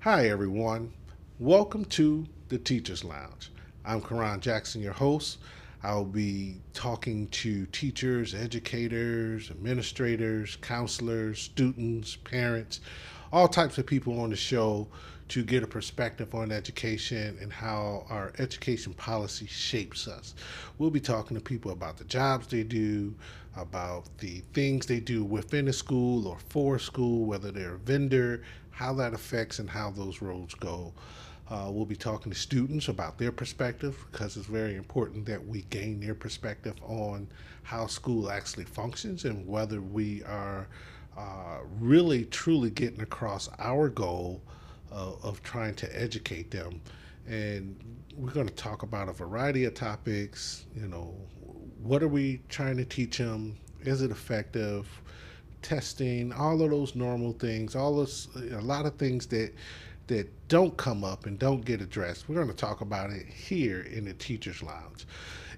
Hi, everyone. Welcome to the Teachers Lounge. I'm Karan Jackson, your host. I'll be talking to teachers, educators, administrators, counselors, students, parents, all types of people on the show to get a perspective on education and how our education policy shapes us. We'll be talking to people about the jobs they do, about the things they do within a school or for school, whether they're a vendor, how that affects and how those roads go. Uh, we'll be talking to students about their perspective because it's very important that we gain their perspective on how school actually functions and whether we are uh, really truly getting across our goal uh, of trying to educate them. And we're going to talk about a variety of topics. You know, what are we trying to teach them? Is it effective? Testing, all of those normal things, all those, a lot of things that that don't come up and don't get addressed. We're going to talk about it here in the Teachers Lounge.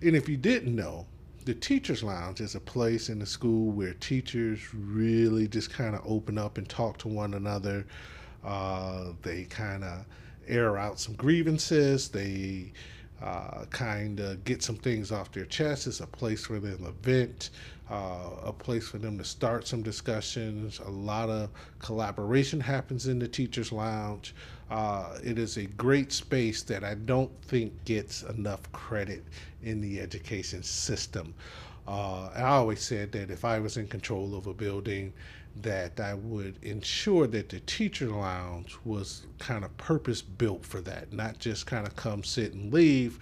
And if you didn't know, the Teachers Lounge is a place in the school where teachers really just kind of open up and talk to one another uh, they kind of air out some grievances. They uh, kind of get some things off their chest. It's a place for them to vent, uh, a place for them to start some discussions. A lot of collaboration happens in the teachers' lounge. Uh, it is a great space that I don't think gets enough credit in the education system. Uh, I always said that if I was in control of a building, that I would ensure that the teacher lounge was kind of purpose built for that, not just kind of come sit and leave,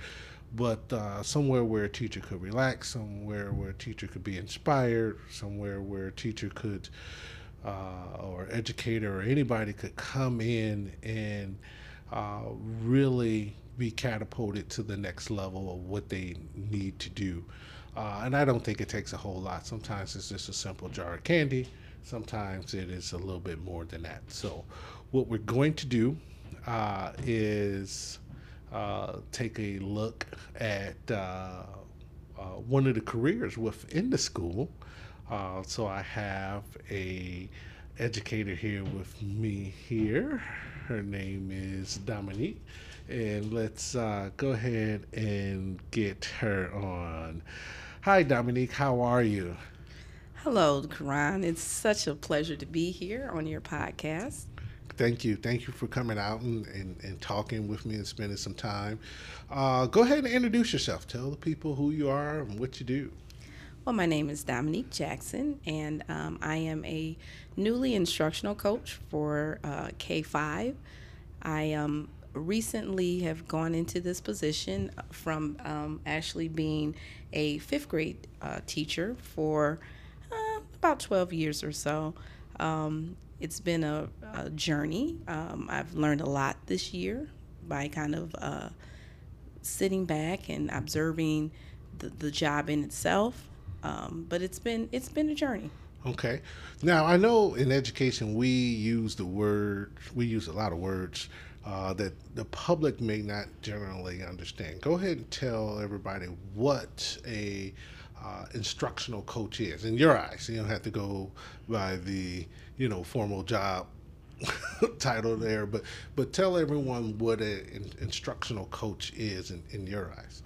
but uh, somewhere where a teacher could relax, somewhere where a teacher could be inspired, somewhere where a teacher could, uh, or educator or anybody could come in and uh, really be catapulted to the next level of what they need to do. Uh, and I don't think it takes a whole lot. Sometimes it's just a simple jar of candy Sometimes it is a little bit more than that. So, what we're going to do uh, is uh, take a look at uh, uh one of the careers within the school. Uh, so, I have a educator here with me here. Her name is Dominique. And let's uh, go ahead and get her on. Hi, Dominique. How are you? Hello, Karan. It's such a pleasure to be here on your podcast. Thank you. Thank you for coming out and, and, and talking with me and spending some time. Uh, go ahead and introduce yourself. Tell the people who you are and what you do. Well, my name is Dominique Jackson, and um, I am a newly instructional coach for uh, K 5. I um, recently have gone into this position from um, actually being a fifth grade uh, teacher for about 12 years or so. Um, it's been a, a journey. Um, I've learned a lot this year by kind of uh, sitting back and observing the, the job in itself. Um, but it's been it's been a journey. Okay. Now I know in education we use the word we use a lot of words uh, that the public may not generally understand. Go ahead and tell everybody what a uh, instructional coach is in your eyes. You don't have to go by the you know formal job title there, but but tell everyone what an instructional coach is in, in your eyes.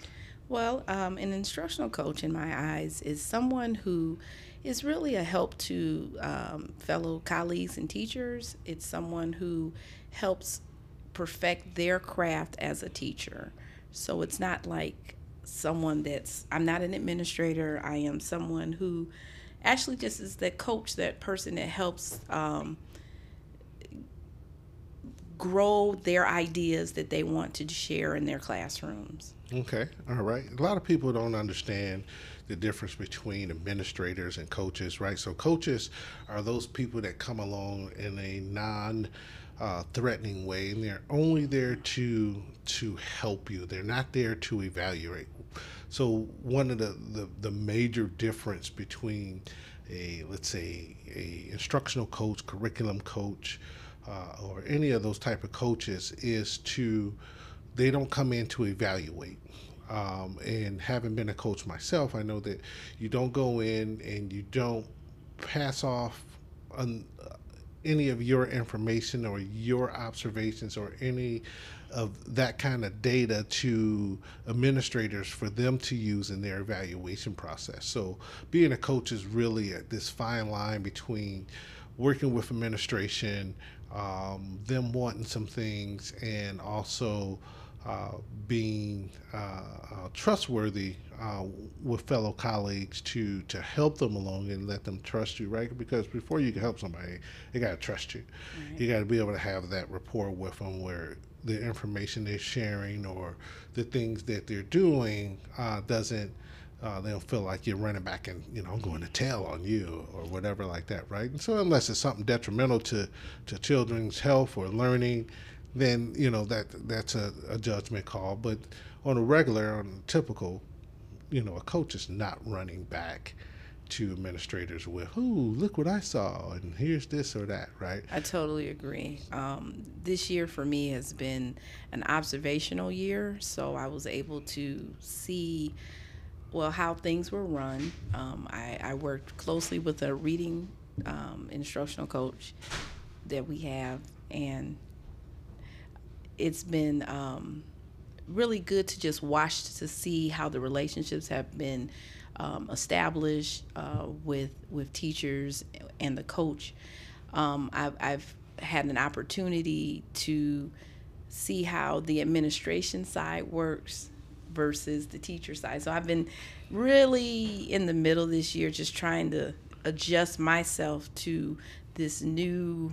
Well, um, an instructional coach, in my eyes, is someone who is really a help to um, fellow colleagues and teachers. It's someone who helps perfect their craft as a teacher. So it's not like someone that's I'm not an administrator. I am someone who actually just is that coach, that person that helps um, grow their ideas that they want to share in their classrooms. Okay, all right. A lot of people don't understand the difference between administrators and coaches, right? So, coaches are those people that come along in a non uh, threatening way, and they're only there to to help you. They're not there to evaluate. So one of the, the, the major difference between a let's say a instructional coach, curriculum coach, uh, or any of those type of coaches is to they don't come in to evaluate. Um, and having been a coach myself, I know that you don't go in and you don't pass off any of your information or your observations or any of that kind of data to administrators for them to use in their evaluation process. So, being a coach is really at this fine line between working with administration, um, them wanting some things, and also being uh, uh, trustworthy uh, with fellow colleagues to to help them along and let them trust you, right? Because before you can help somebody, they got to trust you. Right. You got to be able to have that rapport with them where the information they're sharing or the things that they're doing uh, doesn't uh, they don't feel like you're running back and you know I'm going to tell on you or whatever like that, right? And so unless it's something detrimental to to children's health or learning, then you know that that's a, a judgment call. But on a regular, on a typical, you know, a coach is not running back to administrators with, "Ooh, look what I saw," and here's this or that, right? I totally agree. Um, this year for me has been an observational year, so I was able to see well how things were run. Um, I, I, worked closely with a reading um, instructional coach that we have, and it's been um, really good to just watch to see how the relationships have been um, established uh, with with teachers and the coach. Um, I've, I've had an opportunity to see how the administration side works versus the teacher side. So I've been really in the middle this year just trying to adjust myself to this new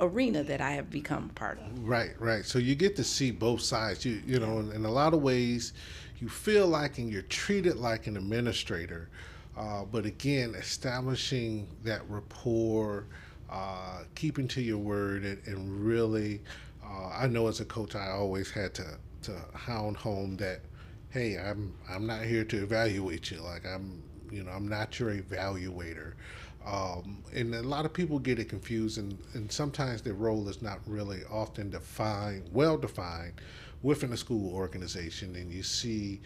arena that I have become part of. Right, right. So you get to see both sides. You you know, in, in a lot of ways, you feel like and you're treated like an administrator. Uh, but again, establishing that rapport, uh, keeping to your word, and, and really, uh, I know as a coach, I always had to to hound home that, hey, I'm I'm not here to evaluate you. Like I'm, you know, I'm not your evaluator. Um, and a lot of people get it confused, and, and sometimes their role is not really often defined, well defined within a school organization. And you see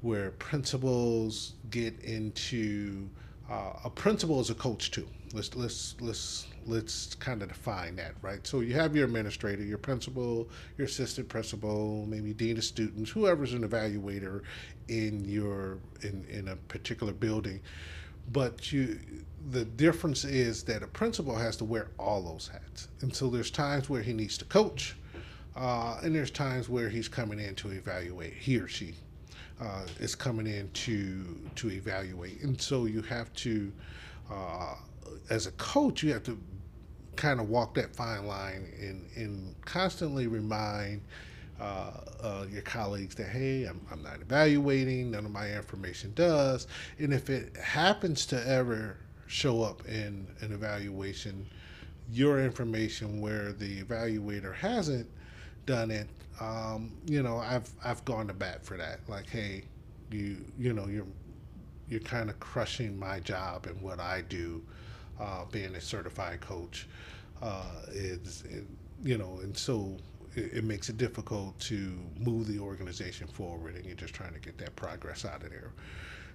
where principals get into uh, a principal is a coach too. Let's let's let's let's kind of define that, right? So you have your administrator, your principal, your assistant principal, maybe dean of students, whoever's an evaluator in your in in a particular building. But you the difference is that a principal has to wear all those hats. And so there's times where he needs to coach, uh, and there's times where he's coming in to evaluate, he or she uh, is coming in to, to evaluate. And so you have to, uh, as a coach, you have to kind of walk that fine line and, and constantly remind uh, uh, your colleagues that hey I'm, I'm not evaluating none of my information does. And if it happens to ever show up in an evaluation your information where the evaluator hasn't done it um, you know i've i've gone to bat for that. Like hey you you know you're you're kind of crushing my job and what i do uh, being a certified coach uh, is it, you know and so it, it, makes it difficult to move the organization forward and you're just trying to get that progress out of there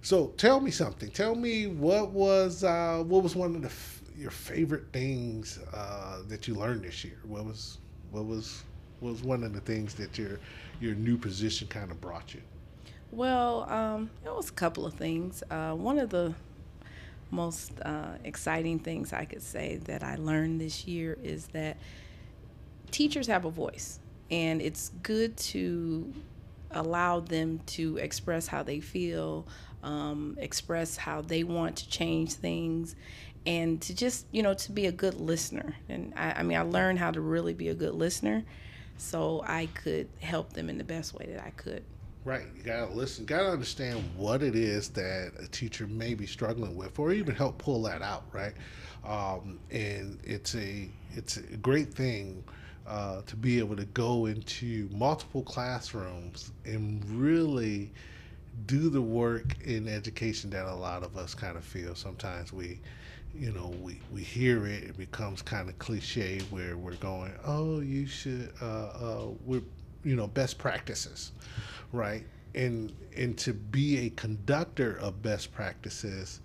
so tell me something. Tell me what was uh, what was one of the f- your favorite things uh, that you learned this year. What was what was what was one of the things that your your new position kind of brought you? Well, um, it was a couple of things. Uh, one of the most uh, exciting things I could say that I learned this year is that teachers have a voice, and it's good to allow them to express how they feel, um, express how they want to change things, and to just, you know, to be a good listener. And I, I mean, I learned how to really be a good listener so I could help them in the best way that I could. Right. You gotta listen. Gotta understand what it is that a teacher may be struggling with, or even help pull that out. Right. Um, and it's a it's a great thing uh, to be able to go into multiple classrooms and really do the work in education that a lot of us kind of feel. Sometimes we, you know, we, we hear it, it becomes kind of cliche where we're going, oh, you should, uh, uh, we're, you know, best practices, right? And, and to be a conductor of best practices,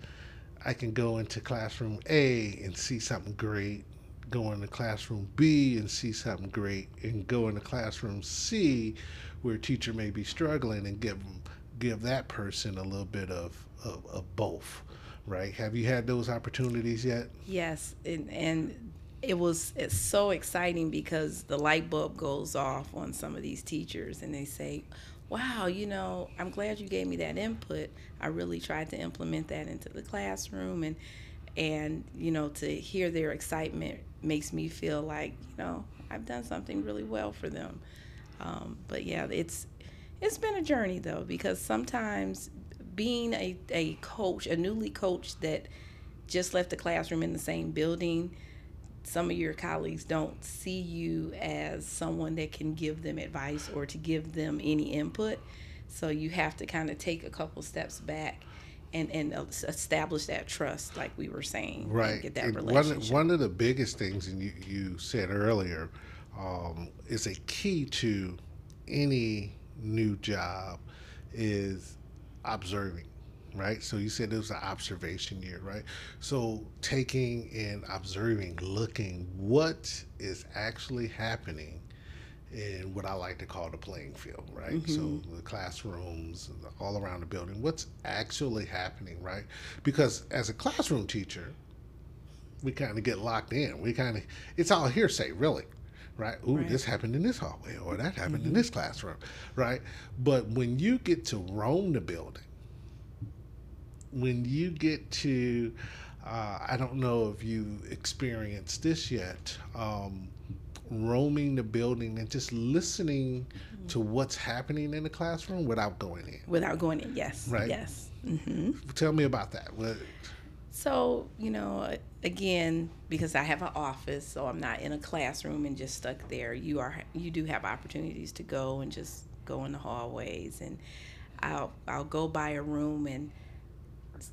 I can go into classroom A and see something great, go into classroom B and see something great, and go into classroom C where a teacher may be struggling and give give that person a little bit of, of, of both, right? Have you had those opportunities yet? Yes, and, and it was it's so exciting because the light bulb goes off on some of these teachers and they say wow you know i'm glad you gave me that input i really tried to implement that into the classroom and and you know to hear their excitement makes me feel like you know i've done something really well for them um, but yeah it's it's been a journey though because sometimes being a, a coach a newly coach that just left the classroom in the same building some of your colleagues don't see you as someone that can give them advice or to give them any input. So you have to kind of take a couple steps back and, and establish that trust, like we were saying. Right. Get that And relationship. One, one of the biggest things, and you, you said earlier, um, is a key to any new job is observing right? So you said it was an observation year, right? So taking and observing, looking what is actually happening in what I like to call the playing field, right? So the classrooms all around the building, what's actually happening, right? Because as a classroom teacher, we kind of get locked in. We kind of, it's all hearsay, really. Right? Ooh, Right. this happened in this hallway, or that happened in this classroom, right? But when you get to roam the building, when you get to uh, i don't know if you experienced this yet um, roaming the building and just listening to what's happening in the classroom without going in Without going in, yes. Right. Yes. Mm-hmm. tell me about that what, So, you know, again, because I have an office, so I'm not in a classroom and just stuck there. You are you do have opportunities to go and just go in the hallways and I'll I'll go by a room and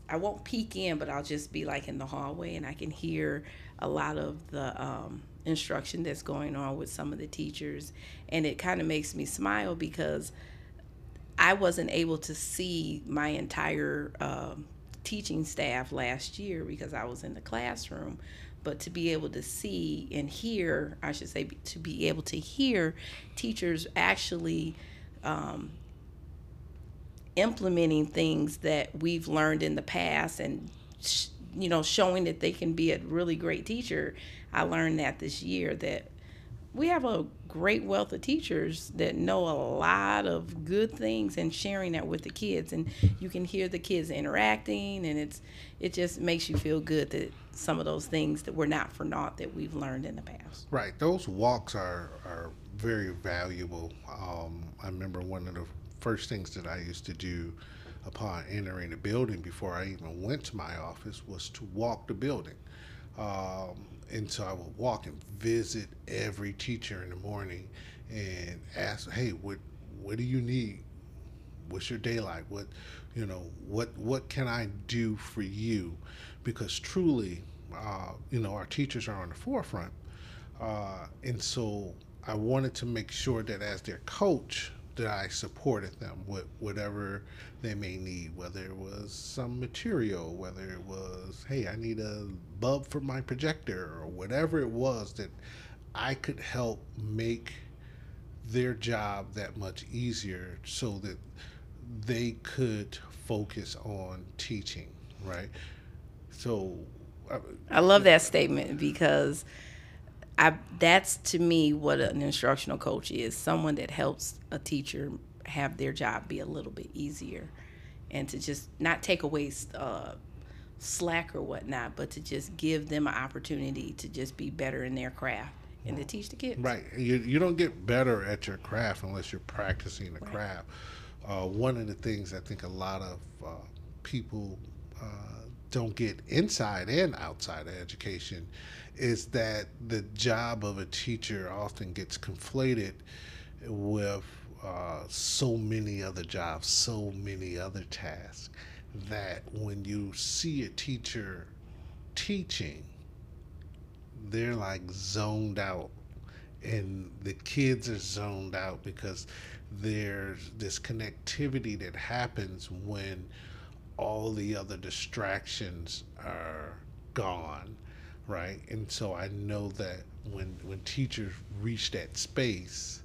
I won't peek in, but I'll just be like in the hallway and I can hear a lot of the um, instruction that's going on with some of the teachers. And it kind of makes me smile because I wasn't able to see my entire um, teaching staff last year because I was in the classroom. But to be able to see and hear, I should say, to be able to hear teachers actually um, implementing things that we've learned in the past and you know showing that they can be a really great teacher i learned that this year that we have a great wealth of teachers that know a lot of good things and sharing that with the kids. And you can hear the kids interacting and it's it just makes you feel good that some of those things that were not for naught that we've learned in the past. Right. Those walks are are very valuable. Um, i remember one of the first things that i used to do upon entering the building before i even went to my office was to walk the building um, and so I would walk and visit every teacher in the morning and ask, "Hey, what what do you need? What's your day like? What you know? What what can I do for you?" Because truly, uh, you know, our teachers are on the forefront, uh, and so I wanted to make sure that as their coach, that I supported them with whatever they may need, whether it was some material, whether it was, hey, I need a bulb for my projector, or whatever it was that I could help make their job that much easier so that they could focus on teaching, right? So, uh, I love that statement because I that's to me what an instructional coach is someone that helps a teacher have their job be a little bit easier and to just not take away uh, slack or whatnot, but to just give them an opportunity to just be better in their craft and to teach the kids. Right. You, you don't get better at your craft unless you're practicing the craft. Uh, one of the things I think a lot of uh, people uh, don't get inside and outside of education is that the job of a teacher often gets conflated with uh, so many other jobs, so many other tasks, that when you see a teacher teaching, they're like zoned out and the kids are zoned out because there's this connectivity that happens when all the other distractions are gone, right? And so I know that when when teachers reach that space,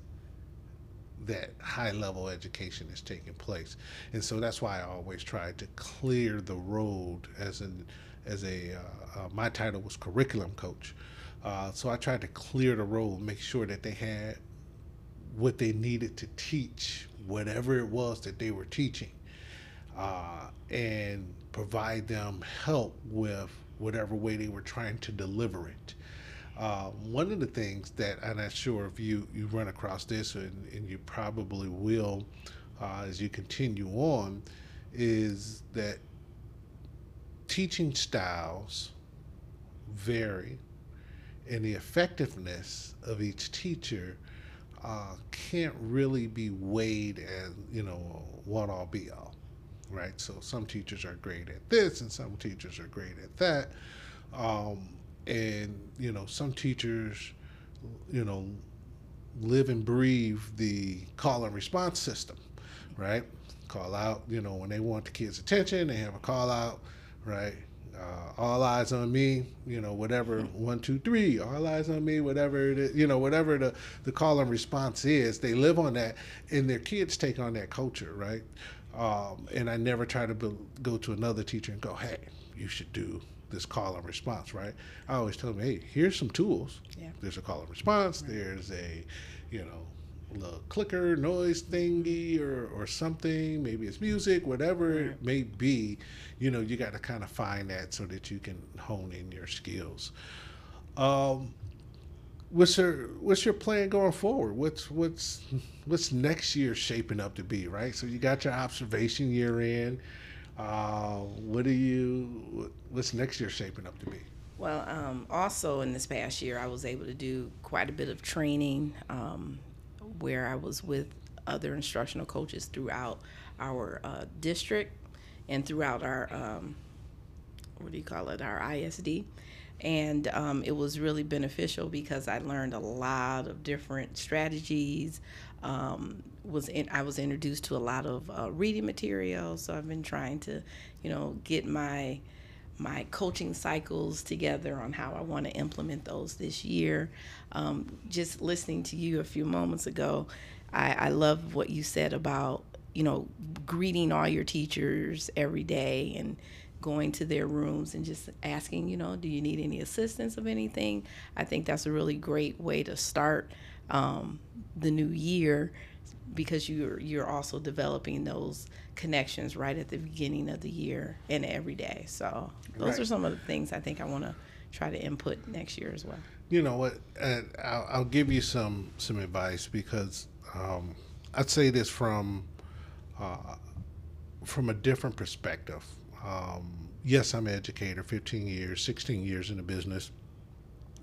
that high level education is taking place. And so that's why I always try to clear the road as an as a uh, uh, my title was curriculum coach. Uh, so I tried to clear the road, make sure that they had what they needed to teach, whatever it was that they were teaching, uh, and provide them help with whatever way they were trying to deliver it. Uh, one of the things that I'm not sure if you, you run across this, and, and you probably will uh, as you continue on, is that teaching styles vary, and the effectiveness of each teacher uh, can't really be weighed as you know one all be all, right? So some teachers are great at this, and some teachers are great at that. Um, and you know some teachers you know live and breathe the call and response system right call out you know when they want the kids attention they have a call out right uh, all eyes on me you know whatever one two three all eyes on me whatever it is, you know whatever the, the call and response is they live on that and their kids take on that culture right um, and i never try to be, go to another teacher and go hey you should do this call and response, right? I always tell them, hey, here's some tools. Yeah. There's a call and response. Right. There's a, you know, the clicker noise thingy or, or something. Maybe it's music, whatever right. it may be. You know, you got to kind of find that so that you can hone in your skills. Um, what's your what's your plan going forward? What's what's what's next year shaping up to be? Right. So you got your observation year in uh, what are you? What's next year shaping up to be? Well, um, also in this past year, I was able to do quite a bit of training um, where I was with other instructional coaches throughout our uh, district and throughout our um, what do you call it, our ISD. And um, it was really beneficial because I learned a lot of different strategies, um, was in, I was introduced to a lot of uh, reading material, so I've been trying to, you know, get my my coaching cycles together on how I want to implement those this year. Um, just listening to you a few moments ago, I, I love what you said about you know greeting all your teachers every day and going to their rooms and just asking, you know, do you need any assistance of anything? I think that's a really great way to start um, the new year because you're you're also developing those connections right at the beginning of the year and every day. So those right. are some of the things I think I want to try to input next year as well. You know what? I'll, I'll, give you some some advice because um, I'd say this from uh, from a different perspective. Um, yes, I'm an educator, 15 years, 16 years in the business,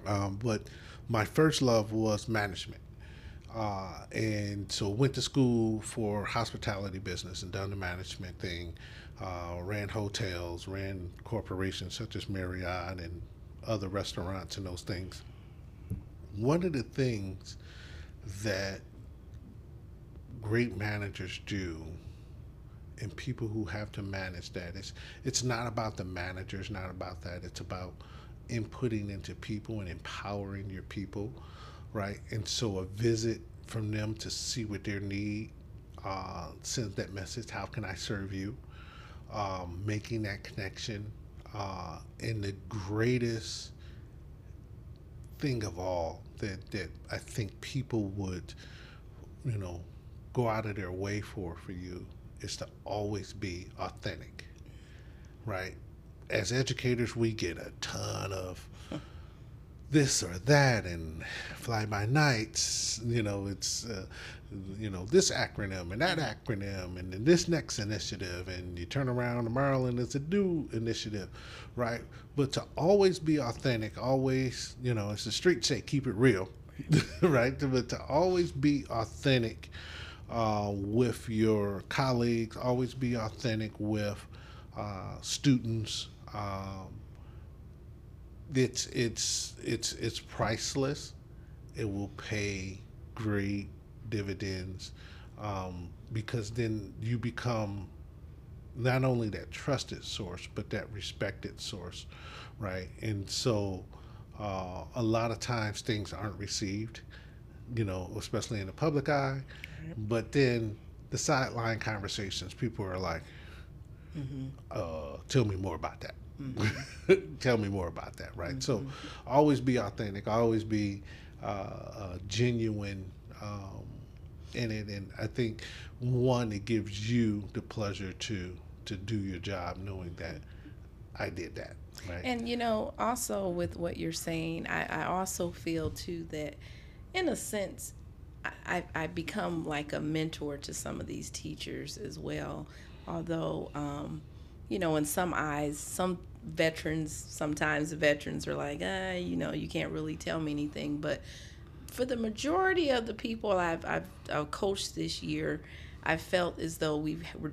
um, but my first love was management. Uh, and so went to school for hospitality business and done the management thing. Uh, ran hotels, ran corporations such as Marriott and other restaurants and those things. One of the things that great managers do and people who have to manage that is it's not about the manager, it's not about that. It's about inputting into people and empowering your people, right? And so a visit from them to see what their need uh, sends that message. How can I serve you? Um, making that connection, uh, and the greatest thing of all that that I think people would, you know, go out of their way for for you is to always be authentic, right? as educators, we get a ton of this or that and fly by nights. You know, it's uh, you know this acronym and that acronym and then this next initiative, and you turn around to Maryland, it's a new initiative, right? But to always be authentic, always, you know, as the streets say, keep it real, right? But to always be authentic uh, with your colleagues, always be authentic with uh, students, um, it's it's it's it's priceless. It will pay great dividends um, because then you become not only that trusted source, but that respected source, right? And so uh, a lot of times things aren't received, you know, especially in the public eye. But then the sideline conversations, people are like, Mm-hmm. uh, tell me more about that. tell me more about that, right? So always be authentic, always be uh, uh, genuine um, in it. And I think, one, it gives you the pleasure to, to do your job knowing that I did that, right? And you know, also with what you're saying, I, I also feel too that, in a sense, I, I become like a mentor to some of these teachers as well. Although, um, you know, in some eyes, some veterans, sometimes veterans are like, ah, you know, you can't really tell me anything. But for the majority of the people I've, I've, I've coached this year, I felt as though we've re-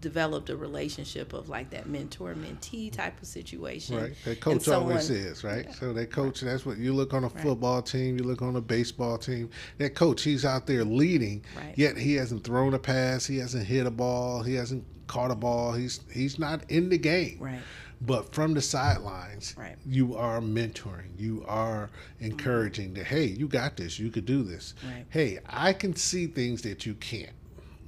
developed a relationship of like that mentor mentee type of situation. Right. That coach always someone- is, right? So that coach, that's what you look on a football team, you look on a baseball team. That coach, he's out there leading, Right. yet he hasn't thrown a pass, he hasn't hit a ball, he hasn't caught a ball. He's he's not in the game. Right. But from the sidelines, Right. you are mentoring, you are encouraging that, hey, you got this, you could do this. Right. Hey, I can see things that you can't,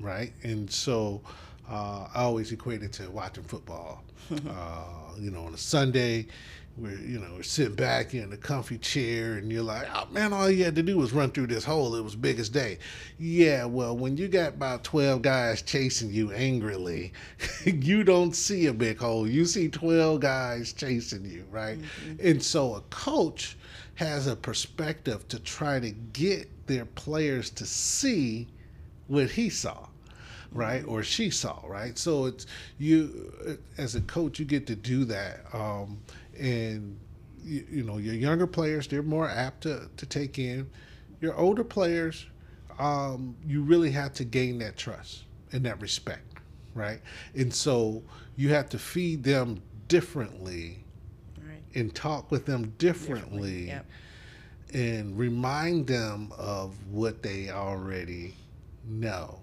right? And so uh, I always equate it to watching football. uh, you know, on a Sunday, where you know we're sitting back in a comfy chair, and you're like, "Oh man, all you had to do was run through this hole. It was big as day." Yeah, well, when you got about twelve guys chasing you angrily, you don't see a big hole. You see twelve guys chasing you, right? And so a coach has a perspective to try to get their players to see what he saw right or she saw right so it's you as a coach you get to do that um, and you, you know your younger players they're more apt to, to take in your older players um, you really have to gain that trust and that respect right and so you have to feed them differently Right. and talk with them differently Yep. and remind them of what they already know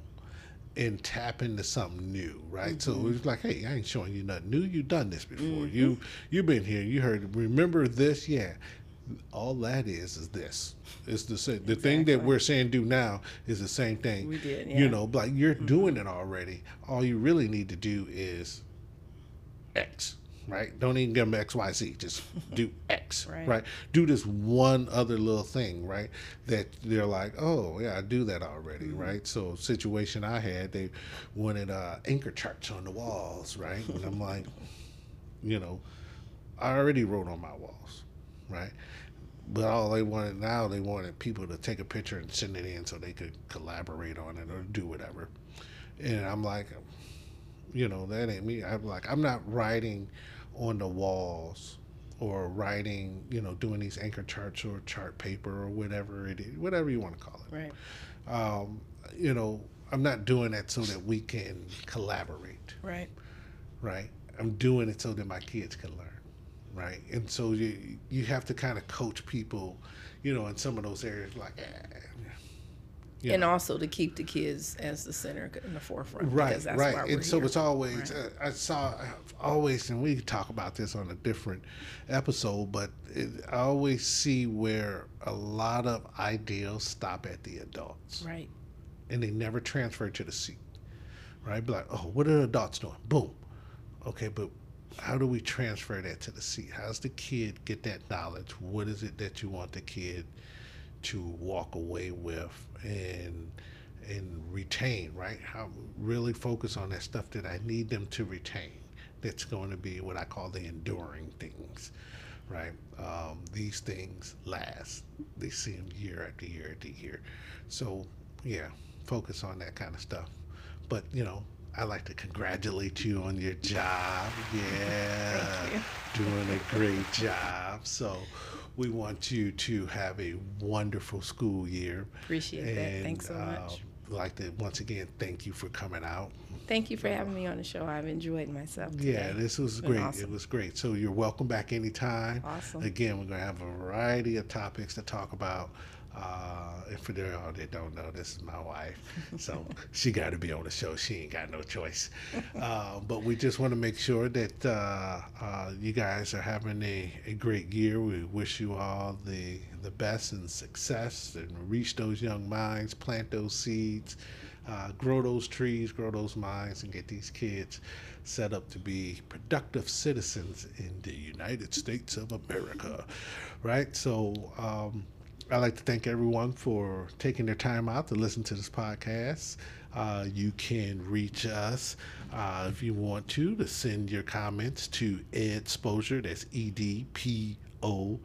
and tap into something new, right? So mm-hmm. it's like, hey, I ain't showing you nothing new. You've done this before. Mm-hmm. You you've been here. You heard. Remember this? Yeah. All that is is this. It's the same. The thing that we're saying do now is the same thing. We did, Yeah. You know, like you're mm-hmm. doing it already. All you really need to do is X, right? Don't even give them X, Y, Z. Just do X, Right. right. Do this one other little thing, right? That they're like, oh yeah, I do that already, right? So situation I had, they wanted uh, anchor charts on the walls, right? And I'm like, you know, I already wrote on my walls, right? But all they wanted now, they wanted people to take a picture and send it in so they could collaborate on it or do whatever. And I'm like, you know, that ain't me. I'm like, I'm not writing on the walls or writing, you know, doing these anchor charts or chart paper or whatever it is, whatever you want to call it. Right. Um, you know, I'm not doing that so that we can collaborate Right. right? I'm doing it so that my kids can learn, right? And so you you have to kind of coach people, you know, in some of those areas, like, eh, And also to keep the kids as the center in the forefront. right, because that's why right. And so here. it's always Right. uh, I saw I've always, and we talk about this on a different episode, but it, I always see where a lot of ideals stop at the adults. Right. and they never transfer to the seat. Right? Be like, oh, what are the adults doing? Boom. Okay, but how do we transfer that to the seat? How's the kid get that knowledge? What is it that you want the kid to walk away with and and retain, right? How really focus on that stuff that I need them to retain. That's going to be what I call the enduring things, right? Um, these things last. They see them year after year after year. So yeah, focus on that kind of stuff. But you know, I like to congratulate you on your job. Yeah, Thank doing a great job. So we want you to have a wonderful school year. Appreciate that. Thanks so much. uh, like to once again thank you for coming out. Thank you for having me on the show. I've enjoyed myself. Today. Yeah, this was great. It was great. So you're welcome back anytime. Awesome. Again, we're going to have a variety of topics to talk about. Uh, and for those all that don't know, this is my wife, so she got to be on the show. She ain't got no choice. Uh, but we just want to make sure that uh, uh, you guys are having a, a great year. We wish you all the the best and success, and reach those young minds, plant those seeds, uh, grow those trees, grow those minds, and get these kids set up to be productive citizens in the United States of America, right? So. Um, I'd like to thank everyone for taking their time out to listen to this podcast. Uh, you can reach us uh, if you want to to send your comments to Edsposure. That's E D P O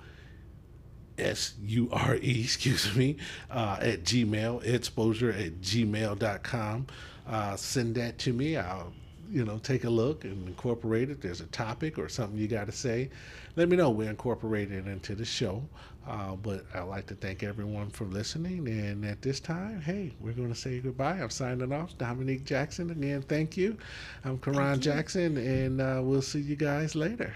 S U R E, excuse me, uh, at Gmail, Edsposure at gmail.com. Uh, send that to me. I'll you know, take a look and incorporate it. There's a topic or something you got to say. Let me know. We incorporate it into the show. Uh, but I'd like to thank everyone for listening. And at this time, hey, we're going to say goodbye. I'm signing off. Dominique Jackson again. Thank you. I'm Karan Jackson, and uh, we'll see you guys later.